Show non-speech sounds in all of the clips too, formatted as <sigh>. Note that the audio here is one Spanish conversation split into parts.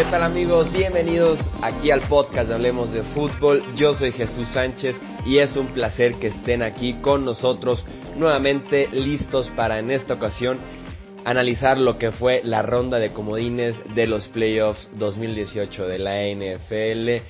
¿Qué tal amigos? Bienvenidos aquí al podcast de Hablemos de Fútbol. Yo soy Jesús Sánchez y es un placer que estén aquí con nosotros nuevamente listos para en esta ocasión analizar lo que fue la ronda de comodines de los playoffs 2018 de la NFL.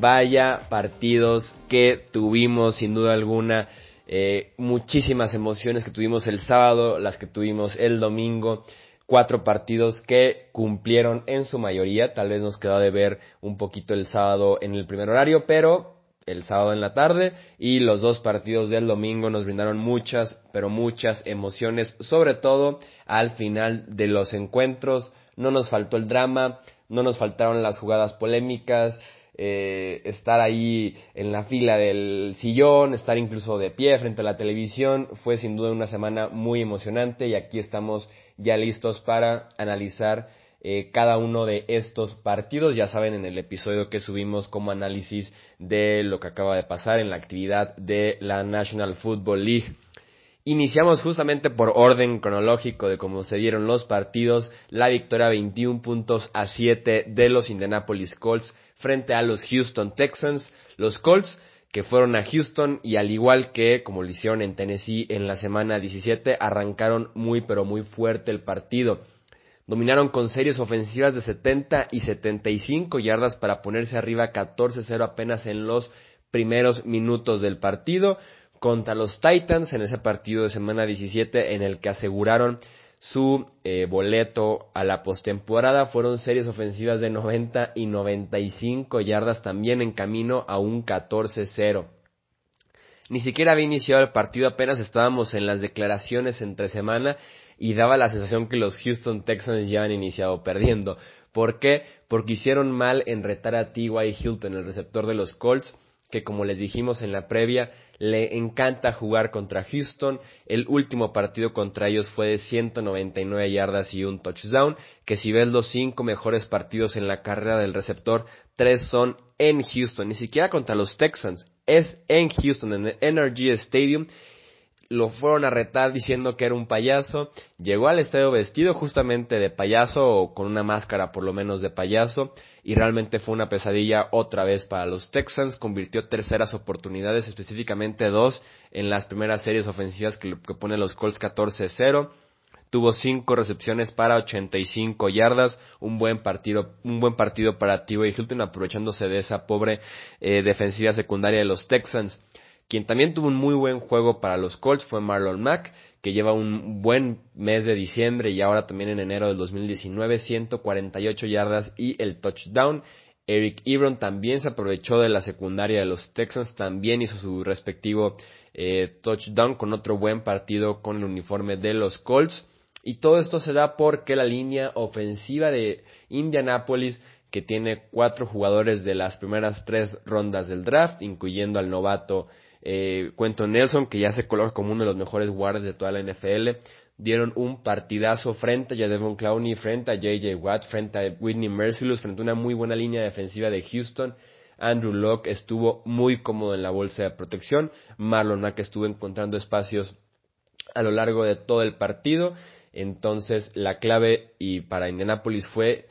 Vaya partidos que tuvimos sin duda alguna. Eh, muchísimas emociones que tuvimos el sábado, las que tuvimos el domingo cuatro partidos que cumplieron en su mayoría. Tal vez nos quedó de ver un poquito el sábado en el primer horario, pero el sábado en la tarde y los dos partidos del domingo nos brindaron muchas, pero muchas emociones, sobre todo al final de los encuentros. No nos faltó el drama, no nos faltaron las jugadas polémicas, eh, estar ahí en la fila del sillón, estar incluso de pie frente a la televisión. Fue sin duda una semana muy emocionante y aquí estamos ya listos para analizar eh, cada uno de estos partidos. Ya saben en el episodio que subimos como análisis de lo que acaba de pasar en la actividad de la National Football League. Iniciamos justamente por orden cronológico de cómo se dieron los partidos. La victoria 21 puntos a 7 de los Indianapolis Colts frente a los Houston Texans. Los Colts que fueron a Houston y al igual que como lo hicieron en Tennessee en la semana 17 arrancaron muy pero muy fuerte el partido. Dominaron con series ofensivas de 70 y 75 yardas para ponerse arriba 14-0 apenas en los primeros minutos del partido contra los Titans en ese partido de semana 17 en el que aseguraron su eh, boleto a la postemporada. Fueron series ofensivas de 90 y 95 yardas también en camino a un 14-0. Ni siquiera había iniciado el partido, apenas estábamos en las declaraciones entre semana y daba la sensación que los Houston Texans ya han iniciado perdiendo. ¿Por qué? Porque hicieron mal en retar a T.Y. Hilton, el receptor de los Colts, que como les dijimos en la previa, le encanta jugar contra Houston. El último partido contra ellos fue de 199 yardas y un touchdown, que si ves los cinco mejores partidos en la carrera del receptor, tres son en Houston, ni siquiera contra los Texans, es en Houston, en el Energy Stadium, lo fueron a retar diciendo que era un payaso, llegó al estadio vestido justamente de payaso o con una máscara por lo menos de payaso y realmente fue una pesadilla otra vez para los Texans, convirtió terceras oportunidades, específicamente dos en las primeras series ofensivas que, que pone los Colts 14-0. Tuvo cinco recepciones para 85 yardas, un buen partido, un buen partido para T.Y. Hilton aprovechándose de esa pobre eh, defensiva secundaria de los Texans. Quien también tuvo un muy buen juego para los Colts fue Marlon Mack, que lleva un buen mes de diciembre y ahora también en enero del 2019, 148 yardas y el touchdown. Eric Ebron también se aprovechó de la secundaria de los Texans, también hizo su respectivo eh, touchdown con otro buen partido con el uniforme de los Colts. Y todo esto se da porque la línea ofensiva de Indianapolis, que tiene cuatro jugadores de las primeras tres rondas del draft, incluyendo al novato eh, Cuento Nelson, que ya se coloca como uno de los mejores guardias de toda la NFL, dieron un partidazo frente a Jadevon Clowney, frente a JJ Watt, frente a Whitney Merciless, frente a una muy buena línea defensiva de Houston. Andrew Locke estuvo muy cómodo en la bolsa de protección. Marlon Mack estuvo encontrando espacios a lo largo de todo el partido. Entonces la clave y para Indianapolis fue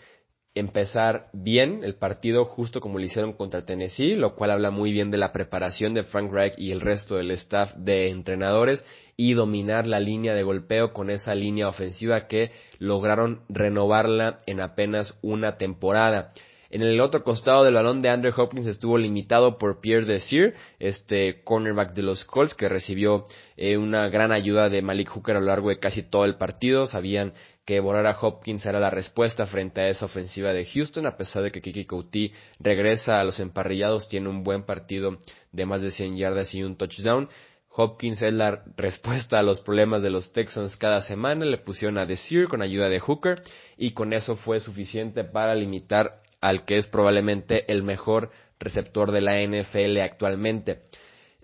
empezar bien el partido justo como lo hicieron contra Tennessee, lo cual habla muy bien de la preparación de Frank Reich y el resto del staff de entrenadores y dominar la línea de golpeo con esa línea ofensiva que lograron renovarla en apenas una temporada. En el otro costado del balón de Andrew Hopkins estuvo limitado por Pierre Desir, este cornerback de los Colts que recibió eh, una gran ayuda de Malik Hooker a lo largo de casi todo el partido. Sabían que borrar a Hopkins era la respuesta frente a esa ofensiva de Houston, a pesar de que Kiki Couty regresa a los emparrillados, tiene un buen partido de más de 100 yardas y un touchdown. Hopkins es la respuesta a los problemas de los Texans cada semana, le pusieron a Desir con ayuda de Hooker y con eso fue suficiente para limitar al que es probablemente el mejor receptor de la NFL actualmente.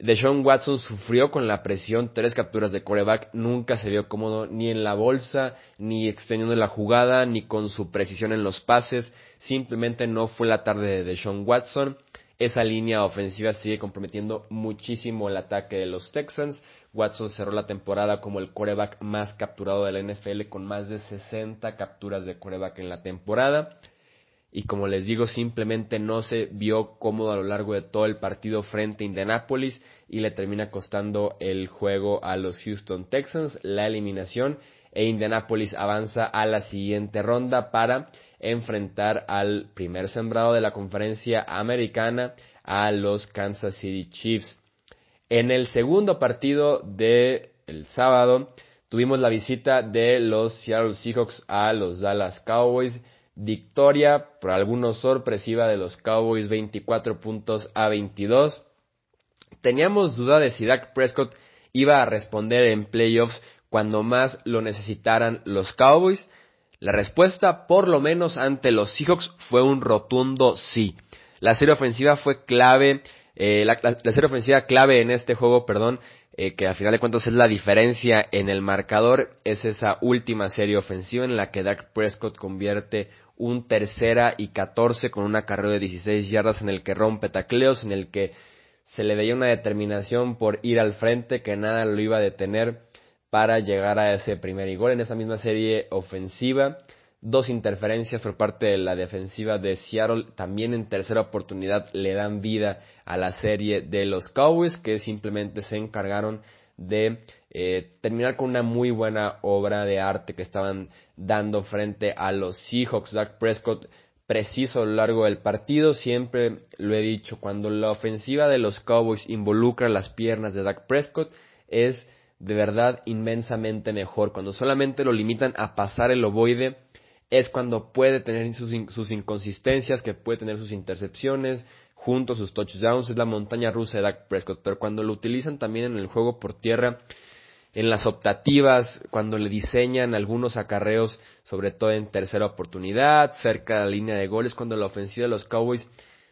Deshaun Watson sufrió con la presión, tres capturas de coreback, nunca se vio cómodo ni en la bolsa, ni extendiendo la jugada, ni con su precisión en los pases, simplemente no fue la tarde de Deshaun Watson. Esa línea ofensiva sigue comprometiendo muchísimo el ataque de los Texans. Watson cerró la temporada como el coreback más capturado de la NFL con más de 60 capturas de coreback en la temporada. Y como les digo simplemente no se vio cómodo a lo largo de todo el partido frente a Indianapolis y le termina costando el juego a los Houston Texans la eliminación e Indianapolis avanza a la siguiente ronda para enfrentar al primer sembrado de la conferencia americana a los Kansas City Chiefs. En el segundo partido del el sábado tuvimos la visita de los Seattle Seahawks a los Dallas Cowboys. Victoria, por algunos sorpresiva, de los Cowboys 24 puntos a 22. Teníamos duda de si Dak Prescott iba a responder en playoffs cuando más lo necesitaran los Cowboys. La respuesta, por lo menos ante los Seahawks, fue un rotundo sí. La serie ofensiva fue clave eh, la, serie ofensiva clave en este juego, perdón, eh, que al final de cuentas es la diferencia en el marcador, es esa última serie ofensiva en la que Dak Prescott convierte un tercera y catorce con una carrera de 16 yardas en el que rompe tacleos, en el que se le veía una determinación por ir al frente que nada lo iba a detener para llegar a ese primer gol en esa misma serie ofensiva dos interferencias por parte de la defensiva de Seattle. También en tercera oportunidad le dan vida a la serie de los Cowboys que simplemente se encargaron de eh, terminar con una muy buena obra de arte que estaban dando frente a los Seahawks. Dak Prescott preciso a lo largo del partido. Siempre lo he dicho, cuando la ofensiva de los Cowboys involucra las piernas de Dak Prescott es de verdad inmensamente mejor. Cuando solamente lo limitan a pasar el ovoide, es cuando puede tener sus, sus, inconsistencias, que puede tener sus intercepciones, junto a sus touchdowns, es la montaña rusa de Dak Prescott, pero cuando lo utilizan también en el juego por tierra, en las optativas, cuando le diseñan algunos acarreos, sobre todo en tercera oportunidad, cerca de la línea de goles, cuando la ofensiva de los Cowboys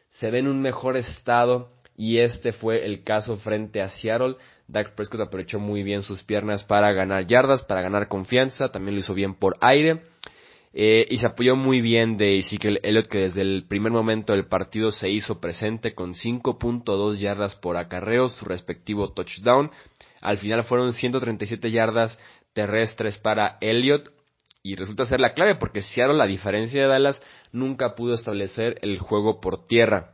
se ve en un mejor estado, y este fue el caso frente a Seattle. Dak Prescott aprovechó muy bien sus piernas para ganar yardas, para ganar confianza, también lo hizo bien por aire. Eh, y se apoyó muy bien de Ezekiel Elliott que desde el primer momento del partido se hizo presente con 5.2 yardas por acarreo, su respectivo touchdown. Al final fueron 137 yardas terrestres para Elliott y resulta ser la clave porque Seattle, la diferencia de Dallas, nunca pudo establecer el juego por tierra.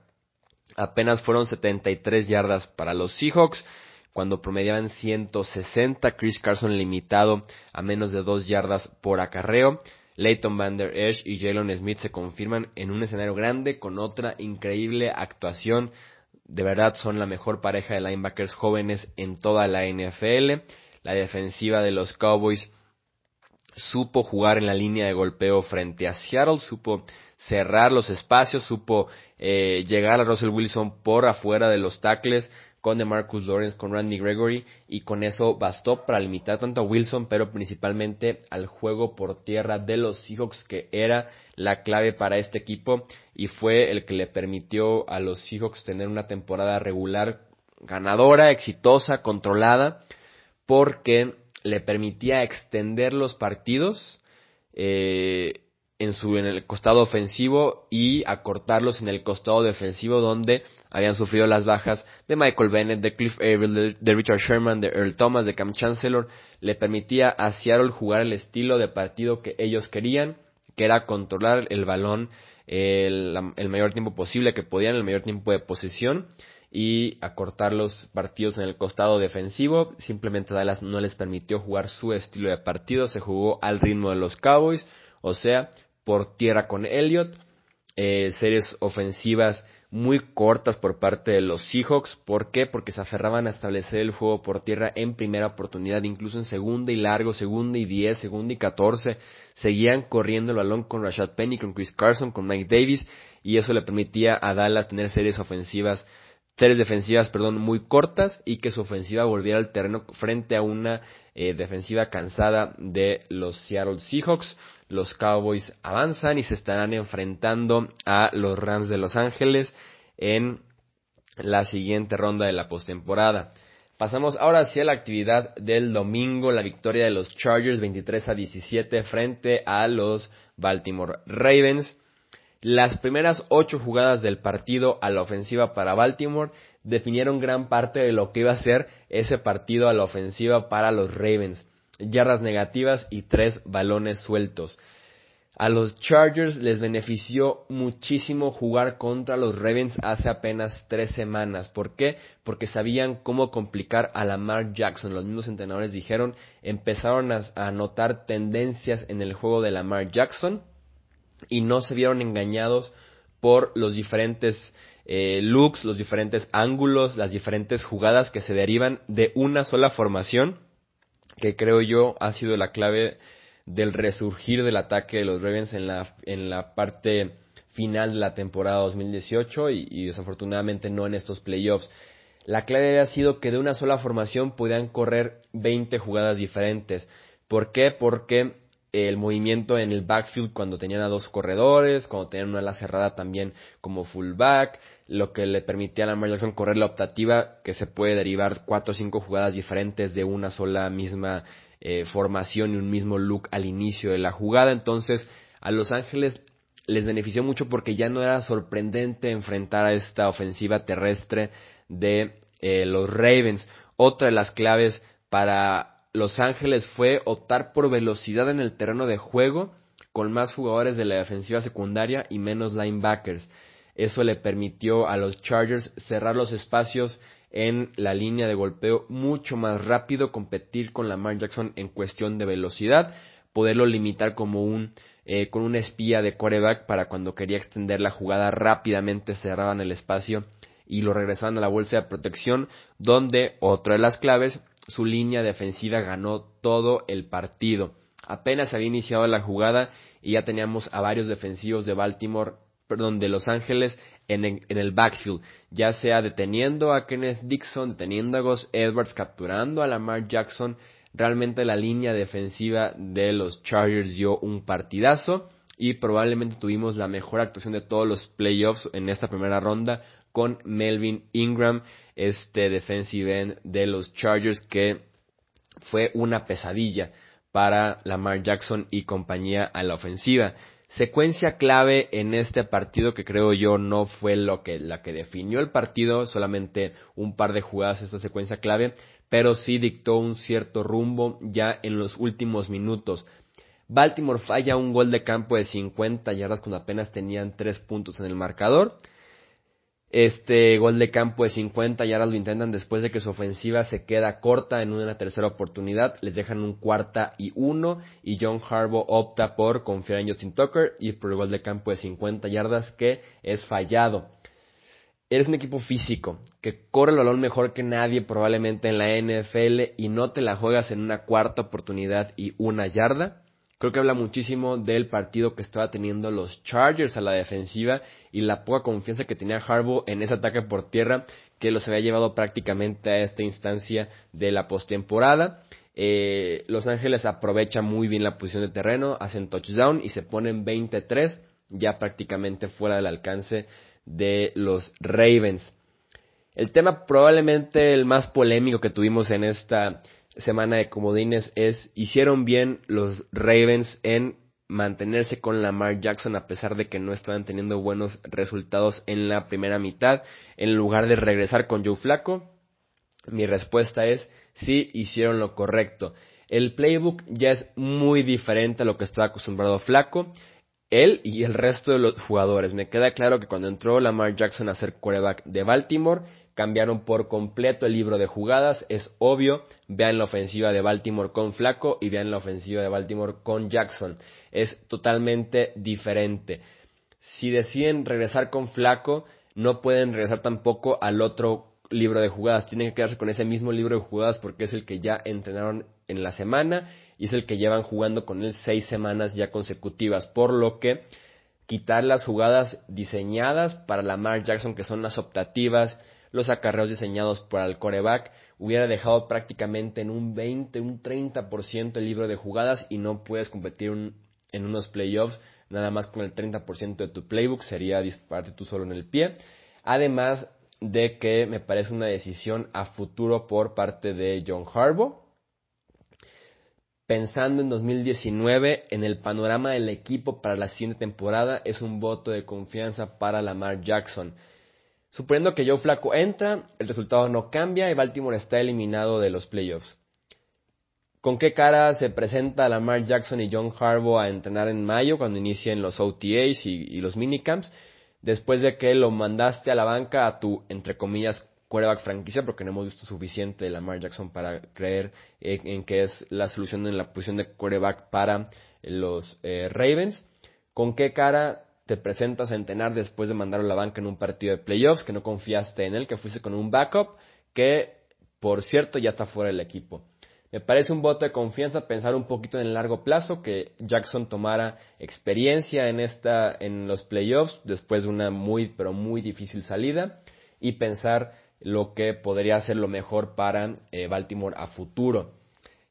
Apenas fueron 73 yardas para los Seahawks cuando promediaban 160, Chris Carson limitado a menos de 2 yardas por acarreo. Leighton Van Der Esch y Jalen Smith se confirman en un escenario grande con otra increíble actuación. De verdad son la mejor pareja de linebackers jóvenes en toda la NFL. La defensiva de los Cowboys supo jugar en la línea de golpeo frente a Seattle, supo cerrar los espacios, supo eh, llegar a Russell Wilson por afuera de los tackles, con DeMarcus Lawrence, con Randy Gregory, y con eso bastó para limitar tanto a Wilson, pero principalmente al juego por tierra de los Seahawks, que era la clave para este equipo y fue el que le permitió a los Seahawks tener una temporada regular ganadora, exitosa, controlada, porque le permitía extender los partidos eh, en su en el costado ofensivo y acortarlos en el costado defensivo donde habían sufrido las bajas de Michael Bennett, de Cliff Averill, de, Richard Sherman, de Earl Thomas, de Cam Chancellor, le permitía a Seattle jugar el estilo de partido que ellos querían, que era controlar el balón el, el mayor tiempo posible que podían, el mayor tiempo de posición y acortar los partidos en el costado defensivo. Simplemente Dallas no les permitió jugar su estilo de partido, se jugó al ritmo de los Cowboys, o sea, por tierra con Elliott, eh, series ofensivas muy cortas por parte de los Seahawks. ¿Por qué? Porque se aferraban a establecer el juego por tierra en primera oportunidad, incluso en segunda y largo, segunda y diez, segunda y catorce. Seguían corriendo el balón con Rashad Penny, con Chris Carson, con Mike Davis, y eso le permitía a Dallas tener series ofensivas series defensivas, perdón, muy cortas y que su ofensiva volviera al terreno frente a una eh, defensiva cansada de los Seattle Seahawks. Los Cowboys avanzan y se estarán enfrentando a los Rams de Los Ángeles en la siguiente ronda de la postemporada. Pasamos ahora hacia la actividad del domingo, la victoria de los Chargers 23 a 17 frente a los Baltimore Ravens. Las primeras ocho jugadas del partido a la ofensiva para Baltimore definieron gran parte de lo que iba a ser ese partido a la ofensiva para los Ravens. Yardas negativas y tres balones sueltos. A los Chargers les benefició muchísimo jugar contra los Ravens hace apenas tres semanas. ¿Por qué? Porque sabían cómo complicar a Lamar Jackson. Los mismos entrenadores dijeron, empezaron a, notar tendencias en el juego de Lamar Jackson y no se vieron engañados por los diferentes eh, looks, los diferentes ángulos, las diferentes jugadas que se derivan de una sola formación, que creo yo ha sido la clave del resurgir del ataque de los Ravens en la, en la parte final de la temporada 2018 y, y desafortunadamente no en estos playoffs. La clave había sido que de una sola formación podían correr 20 jugadas diferentes. ¿Por qué? Porque el movimiento en el backfield cuando tenían a dos corredores, cuando tenían una ala cerrada también como fullback, lo que le permitía a Lamar Jackson correr la optativa que se puede derivar cuatro o cinco jugadas diferentes de una sola misma eh, formación y un mismo look al inicio de la jugada. Entonces, a Los Ángeles les benefició mucho porque ya no era sorprendente enfrentar a esta ofensiva terrestre de eh, los Ravens. Otra de las claves para Los Ángeles fue optar por velocidad en el terreno de juego con más jugadores de la defensiva secundaria y menos linebackers. Eso le permitió a los Chargers cerrar los espacios en la línea de golpeo mucho más rápido, competir con Lamar Jackson en cuestión de velocidad, poderlo limitar como un eh, con un espía de quarterback para cuando quería extender la jugada rápidamente cerraban el espacio y lo regresaban a la bolsa de protección, donde otra de las claves, su línea defensiva ganó todo el partido. Apenas había iniciado la jugada y ya teníamos a varios defensivos de Baltimore, perdón, de Los Ángeles en, el backfield, ya sea deteniendo a Kenneth Dixon, deteniendo a Gus Edwards, capturando a Lamar Jackson. Realmente la línea defensiva de los Chargers dio un partidazo y probablemente tuvimos la mejor actuación de todos los playoffs en esta primera ronda con Melvin Ingram, este defensive end de los Chargers que fue una pesadilla para Lamar Jackson y compañía a la ofensiva. Secuencia clave en este partido que creo yo no fue lo que, la que definió el partido, solamente un par de jugadas esta secuencia clave, pero sí dictó un cierto rumbo ya en los últimos minutos. Baltimore falla un gol de campo de 50 yardas cuando apenas tenían 3 puntos en el marcador. Este gol de campo de 50 y ahora lo intentan después de que su ofensiva se queda corta en una tercera oportunidad. Les dejan un cuarta y uno y John Harbaugh opta por confiar en Justin Tucker y por el gol de campo de 50 yardas que es fallado. Eres un equipo físico que corre el balón mejor que nadie probablemente en la NFL y no te la juegas en una cuarta oportunidad y una yarda Creo que habla muchísimo del partido que estaba teniendo los Chargers a la defensiva y la poca confianza que tenía Harbaugh en ese ataque por tierra que los había llevado prácticamente a esta instancia de la postemporada. Eh, los Ángeles aprovechan muy bien la posición de terreno, hacen touchdown y se ponen 23 ya prácticamente fuera del alcance de los Ravens. El tema probablemente el más polémico que tuvimos en esta semana de comodines es, hicieron bien los Ravens en mantenerse con Lamar Jackson a pesar de que no estaban teniendo buenos resultados en la primera mitad, en lugar de regresar con Joe Flaco? Mi respuesta es sí hicieron lo correcto. El playbook ya es muy diferente a lo que estaba acostumbrado Flaco. Él y el resto de los jugadores. Me queda claro que cuando entró Lamar Jackson a ser quarterback de Baltimore, cambiaron por completo el libro de jugadas, es obvio, vean la ofensiva de Baltimore con Flaco y vean la ofensiva de Baltimore con Jackson, es totalmente diferente. Si deciden regresar con Flaco, no pueden regresar tampoco al otro libro de jugadas, tienen que quedarse con ese mismo libro de jugadas porque es el que ya entrenaron en la semana y es el que llevan jugando con él seis semanas ya consecutivas, por lo que quitar las jugadas diseñadas para la Lamar Jackson que son las optativas, los acarreos diseñados para el coreback, hubiera dejado prácticamente en un 20, un 30% el libro de jugadas y no puedes competir en unos playoffs nada más con el 30% de tu playbook, sería dispararte tú solo en el pie. Además de que me parece una decisión a futuro por parte de John Harbaugh. Pensando en 2019, en el panorama del equipo para la siguiente temporada, es un voto de confianza para Lamar Jackson. Suponiendo que Joe Flaco entra, el resultado no cambia y Baltimore está eliminado de los playoffs. ¿Con qué cara se presenta Lamar Jackson y John Harbaugh a entrenar en mayo cuando inicien los OTAs y, los minicamps? Después de que lo mandaste a la banca a tu, entre comillas, quarterback franquicia, porque no hemos visto suficiente de Lamar Jackson para creer en, que es la solución en la posición de quarterback para los eh, Ravens. ¿Con qué cara te presentas a entrenar después de mandarlo a la banca en un partido de playoffs, que no confiaste en él, que fuiste con un backup, que por cierto ya está fuera del equipo? Me parece un voto de confianza pensar un poquito en el largo plazo, que Jackson tomara experiencia en esta, en los playoffs, después de una muy, pero muy difícil salida, y pensar lo que podría ser lo mejor para eh, Baltimore a futuro.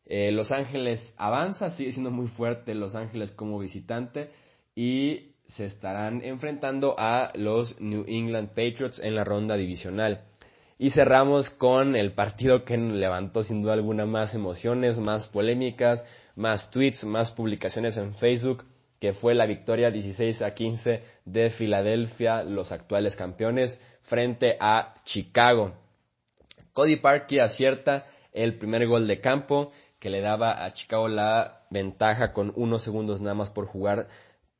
Eh, Los Ángeles avanza, sigue siendo muy fuerte Los Ángeles como visitante y se estarán enfrentando a los New England Patriots en la ronda divisional. Y cerramos con el partido que levantó sin duda alguna más emociones, más polémicas, más tweets, más publicaciones en Facebook, que fue la victoria 16 a 15 de Filadelfia, los actuales campeones, frente a Chicago. Cody Parkey acierta el primer gol de campo que le daba a Chicago la ventaja con unos segundos nada más por jugar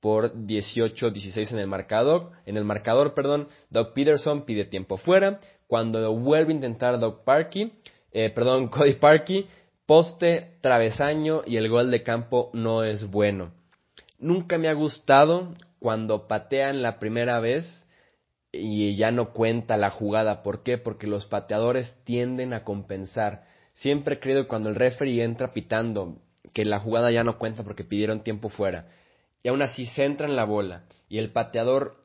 por 18-16 en el marcador. En el marcador, perdón, Doug Peterson pide tiempo fuera. Cuando vuelve a intentar Doug Parkey, eh, perdón, <laughs> Cody Parkey, poste, travesaño y el gol de campo no es bueno. Nunca me ha gustado cuando patean la primera vez y ya no cuenta la jugada. ¿Por qué? Porque los pateadores tienden a compensar. Siempre he creído que cuando el referee entra pitando que la jugada ya no cuenta porque pidieron tiempo fuera y aún así centra en la bola. Y el pateador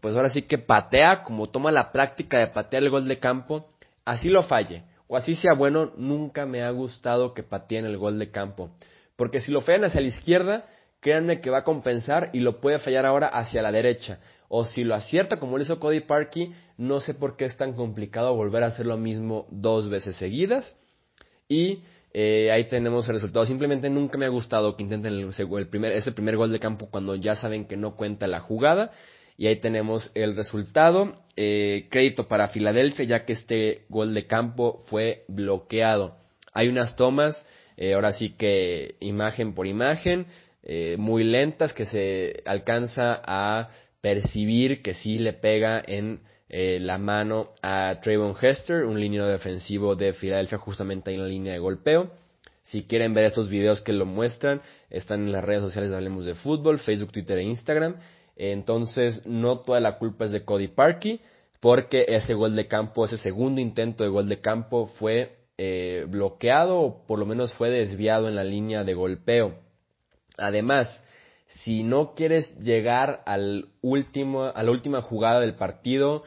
pues ahora sí que patea como toma la práctica de patear el gol de campo, así lo falle o así sea bueno, nunca me ha gustado que pateen el gol de campo, porque si lo fallan hacia la izquierda, créanme que va a compensar y lo puede fallar ahora hacia la derecha, o si lo acierta como lo hizo Cody Parkey, no sé por qué es tan complicado volver a hacer lo mismo dos veces seguidas. Y eh, ahí tenemos el resultado. Simplemente nunca me ha gustado que intenten el, primer, ese primer gol de campo cuando ya saben que no cuenta la jugada. Y ahí tenemos el resultado. Eh, crédito para Filadelfia, ya que este gol de campo fue bloqueado. Hay unas tomas, eh, ahora sí que imagen por imagen, muy lentas, que se alcanza a percibir que sí le pega en eh, la mano a Trayvon Hester, un línea defensivo de Filadelfia, justamente ahí en la línea de golpeo. Si quieren ver estos videos que lo muestran, están en las redes sociales de Hablemos de Fútbol, Facebook, Twitter e Instagram. Entonces, no toda la culpa es de Cody Parkey, porque ese gol de campo, ese segundo intento de gol de campo fue eh, bloqueado o por lo menos fue desviado en la línea de golpeo. Además, si no quieres llegar al último, a la última jugada del partido,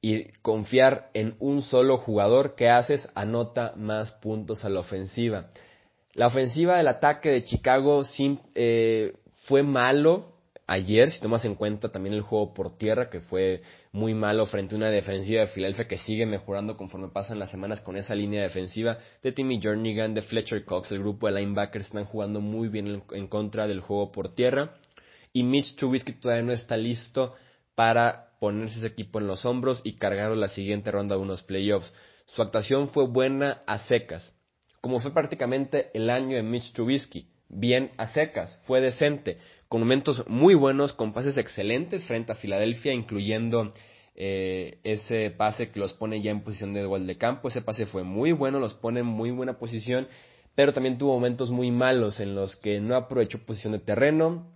y confiar en un solo jugador que haces anota más puntos a la ofensiva. La ofensiva del ataque de Chicago eh, fue malo ayer, si tomas en cuenta también el juego por tierra, que fue muy malo frente a una defensiva de Filadelfia que sigue mejorando conforme pasan las semanas con esa línea defensiva de Timmy Jernigan, de Fletcher Cox, el grupo de linebackers están jugando muy bien en, contra del juego por tierra. Y Mitch Trubisky todavía no está listo para ponerse ese equipo en los hombros y cargarlo la siguiente ronda de unos playoffs. Su actuación fue buena a secas, como fue prácticamente el año de Mitch Trubisky, bien a secas, fue decente, con momentos muy buenos, con pases excelentes frente a Filadelfia, incluyendo eh, ese pase que los pone ya en posición de gol de campo, ese pase fue muy bueno, los pone en muy buena posición, pero también tuvo momentos muy malos en los que no aprovechó posición de terreno,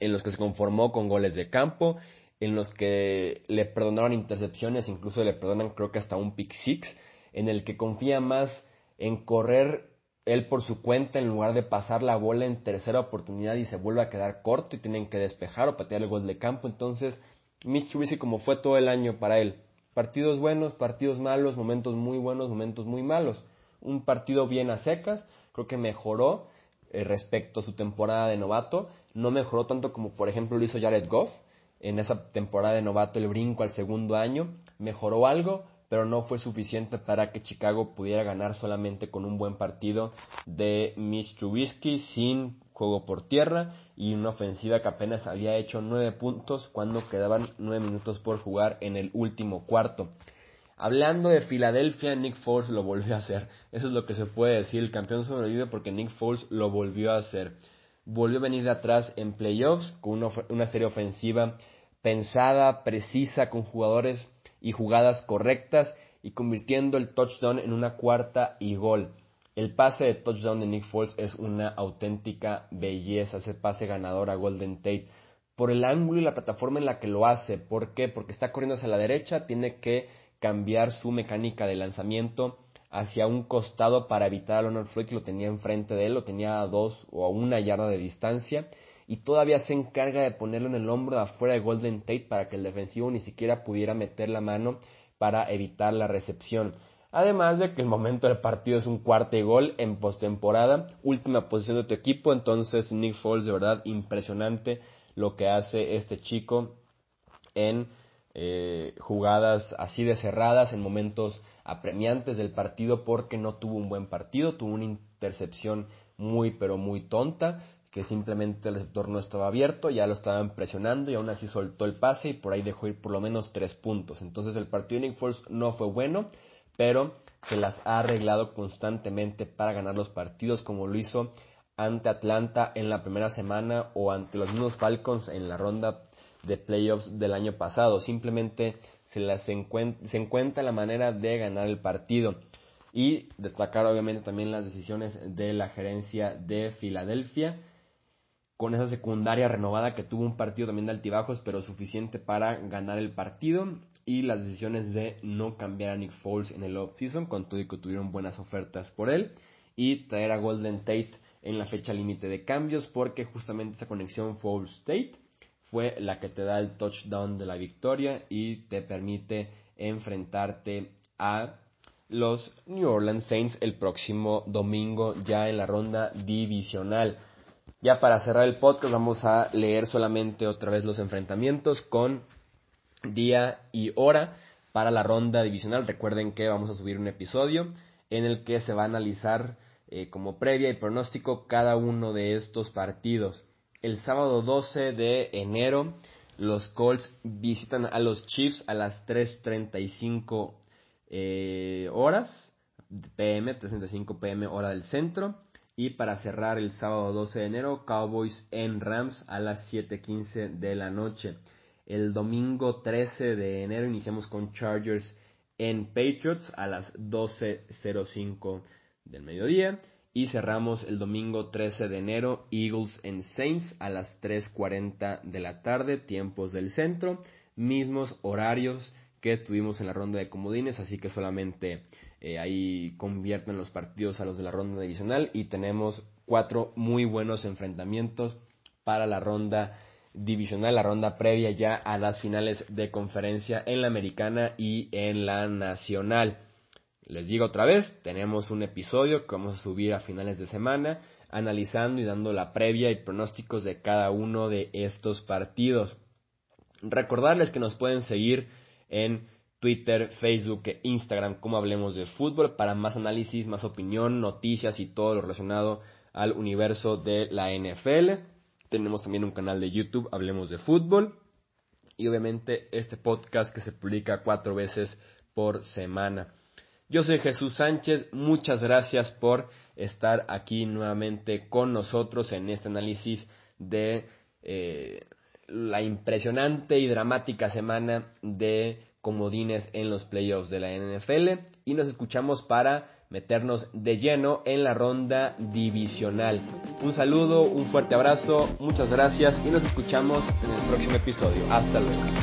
en los que se conformó con goles de campo en los que le perdonaron intercepciones, incluso le perdonan creo que hasta un pick six, en el que confía más en correr él por su cuenta en lugar de pasar la bola en tercera oportunidad y se vuelve a quedar corto y tienen que despejar o patear el gol de campo. Entonces, Mitch Trubisky como fue todo el año para él. Partidos buenos, partidos malos, momentos muy buenos, momentos muy malos. Un partido bien a secas, creo que mejoró eh, respecto a su temporada de novato. No mejoró tanto como por ejemplo lo hizo Jared Goff, en esa temporada de novato el brinco al segundo año, mejoró algo, pero no fue suficiente para que Chicago pudiera ganar solamente con un buen partido de Mitch Trubisky sin juego por tierra y una ofensiva que apenas había hecho nueve puntos cuando quedaban nueve minutos por jugar en el último cuarto. Hablando de Filadelfia, Nick Foles lo volvió a hacer. Eso es lo que se puede decir. El campeón sobrevive porque Nick Foles lo volvió a hacer. Volvió a venir de atrás en playoffs con una, serie ofensiva pensada, precisa, con jugadores y jugadas correctas y convirtiendo el touchdown en una cuarta y gol. El pase de touchdown de Nick Foles es una auténtica belleza, ese pase ganador a Golden Tate. Por el ángulo y la plataforma en la que lo hace. ¿Por qué? Porque está corriendo hacia la derecha, tiene que cambiar su mecánica de lanzamiento hacia un costado para evitar a Leonard Floyd que lo tenía enfrente de él, lo tenía a dos o a una yarda de distancia y todavía se encarga de ponerlo en el hombro de afuera de Golden Tate para que el defensivo ni siquiera pudiera meter la mano para evitar la recepción. Además de que el momento del partido es un cuarto gol en postemporada, última posición de tu equipo, entonces Nick Foles de verdad impresionante lo que hace este chico en eh, jugadas así de cerradas en momentos apremiantes del partido porque no tuvo un buen partido, tuvo una intercepción muy pero muy tonta que simplemente el receptor no estaba abierto, ya lo estaban presionando y aún así soltó el pase y por ahí dejó ir por lo menos tres puntos. Entonces el partido de Nick Foles no fue bueno, pero se las ha arreglado constantemente para ganar los partidos como lo hizo ante Atlanta en la primera semana o ante los mismos Falcons en la ronda de playoffs del año pasado. Simplemente se, las se encuentra la manera de ganar el partido. Y destacar obviamente también las decisiones de la gerencia de Filadelfia con esa secundaria renovada que tuvo un partido también de altibajos, pero suficiente para ganar el partido. Y las decisiones de no cambiar a Nick Foles en el off-season, con todo que tuvieron buenas ofertas por él. Y traer a Golden Tate en la fecha límite de cambios, porque justamente esa conexión Foles-Tate fue la que te da el touchdown de la victoria y te permite enfrentarte a los New Orleans Saints el próximo domingo ya en la ronda divisional. Ya para cerrar el podcast vamos a leer solamente otra vez los enfrentamientos con día y hora para la ronda divisional. Recuerden que vamos a subir un episodio en el que se va a analizar eh, como previa y pronóstico cada uno de estos partidos el sábado 12 de enero los Colts visitan a los Chiefs a las 3.35 eh, horas PM, 3.35 PM hora del centro. Y para cerrar el sábado 12 de enero, Cowboys en Rams a las 7.15 de la noche. El domingo 13 de enero iniciamos con Chargers en Patriots a las 12.05 del mediodía. Y cerramos el domingo 13 de enero Eagles en Saints a las 3.40 de la tarde, tiempos del centro, mismos horarios que tuvimos en la ronda de comodines, así que solamente eh, ahí convierten los partidos a los de la ronda divisional y tenemos cuatro muy buenos enfrentamientos para la ronda divisional, la ronda previa ya a las finales de conferencia en la americana y en la nacional. Les digo otra vez, tenemos un episodio que vamos a subir a finales de semana analizando y dando la previa y pronósticos de cada uno de estos partidos. Recordarles que nos pueden seguir en Twitter, Facebook e Instagram como Hablemos de Fútbol para más análisis, más opinión, noticias y todo lo relacionado al universo de la NFL. Tenemos también un canal de YouTube, Hablemos de Fútbol. Y obviamente este podcast que se publica cuatro veces por semana. Yo soy Jesús Sánchez, muchas gracias por estar aquí nuevamente con nosotros en este análisis de eh, la impresionante y dramática semana de comodines en los playoffs de la NFL y nos escuchamos para meternos de lleno en la ronda divisional. Un saludo, un fuerte abrazo, muchas gracias y nos escuchamos en el próximo episodio. Hasta luego.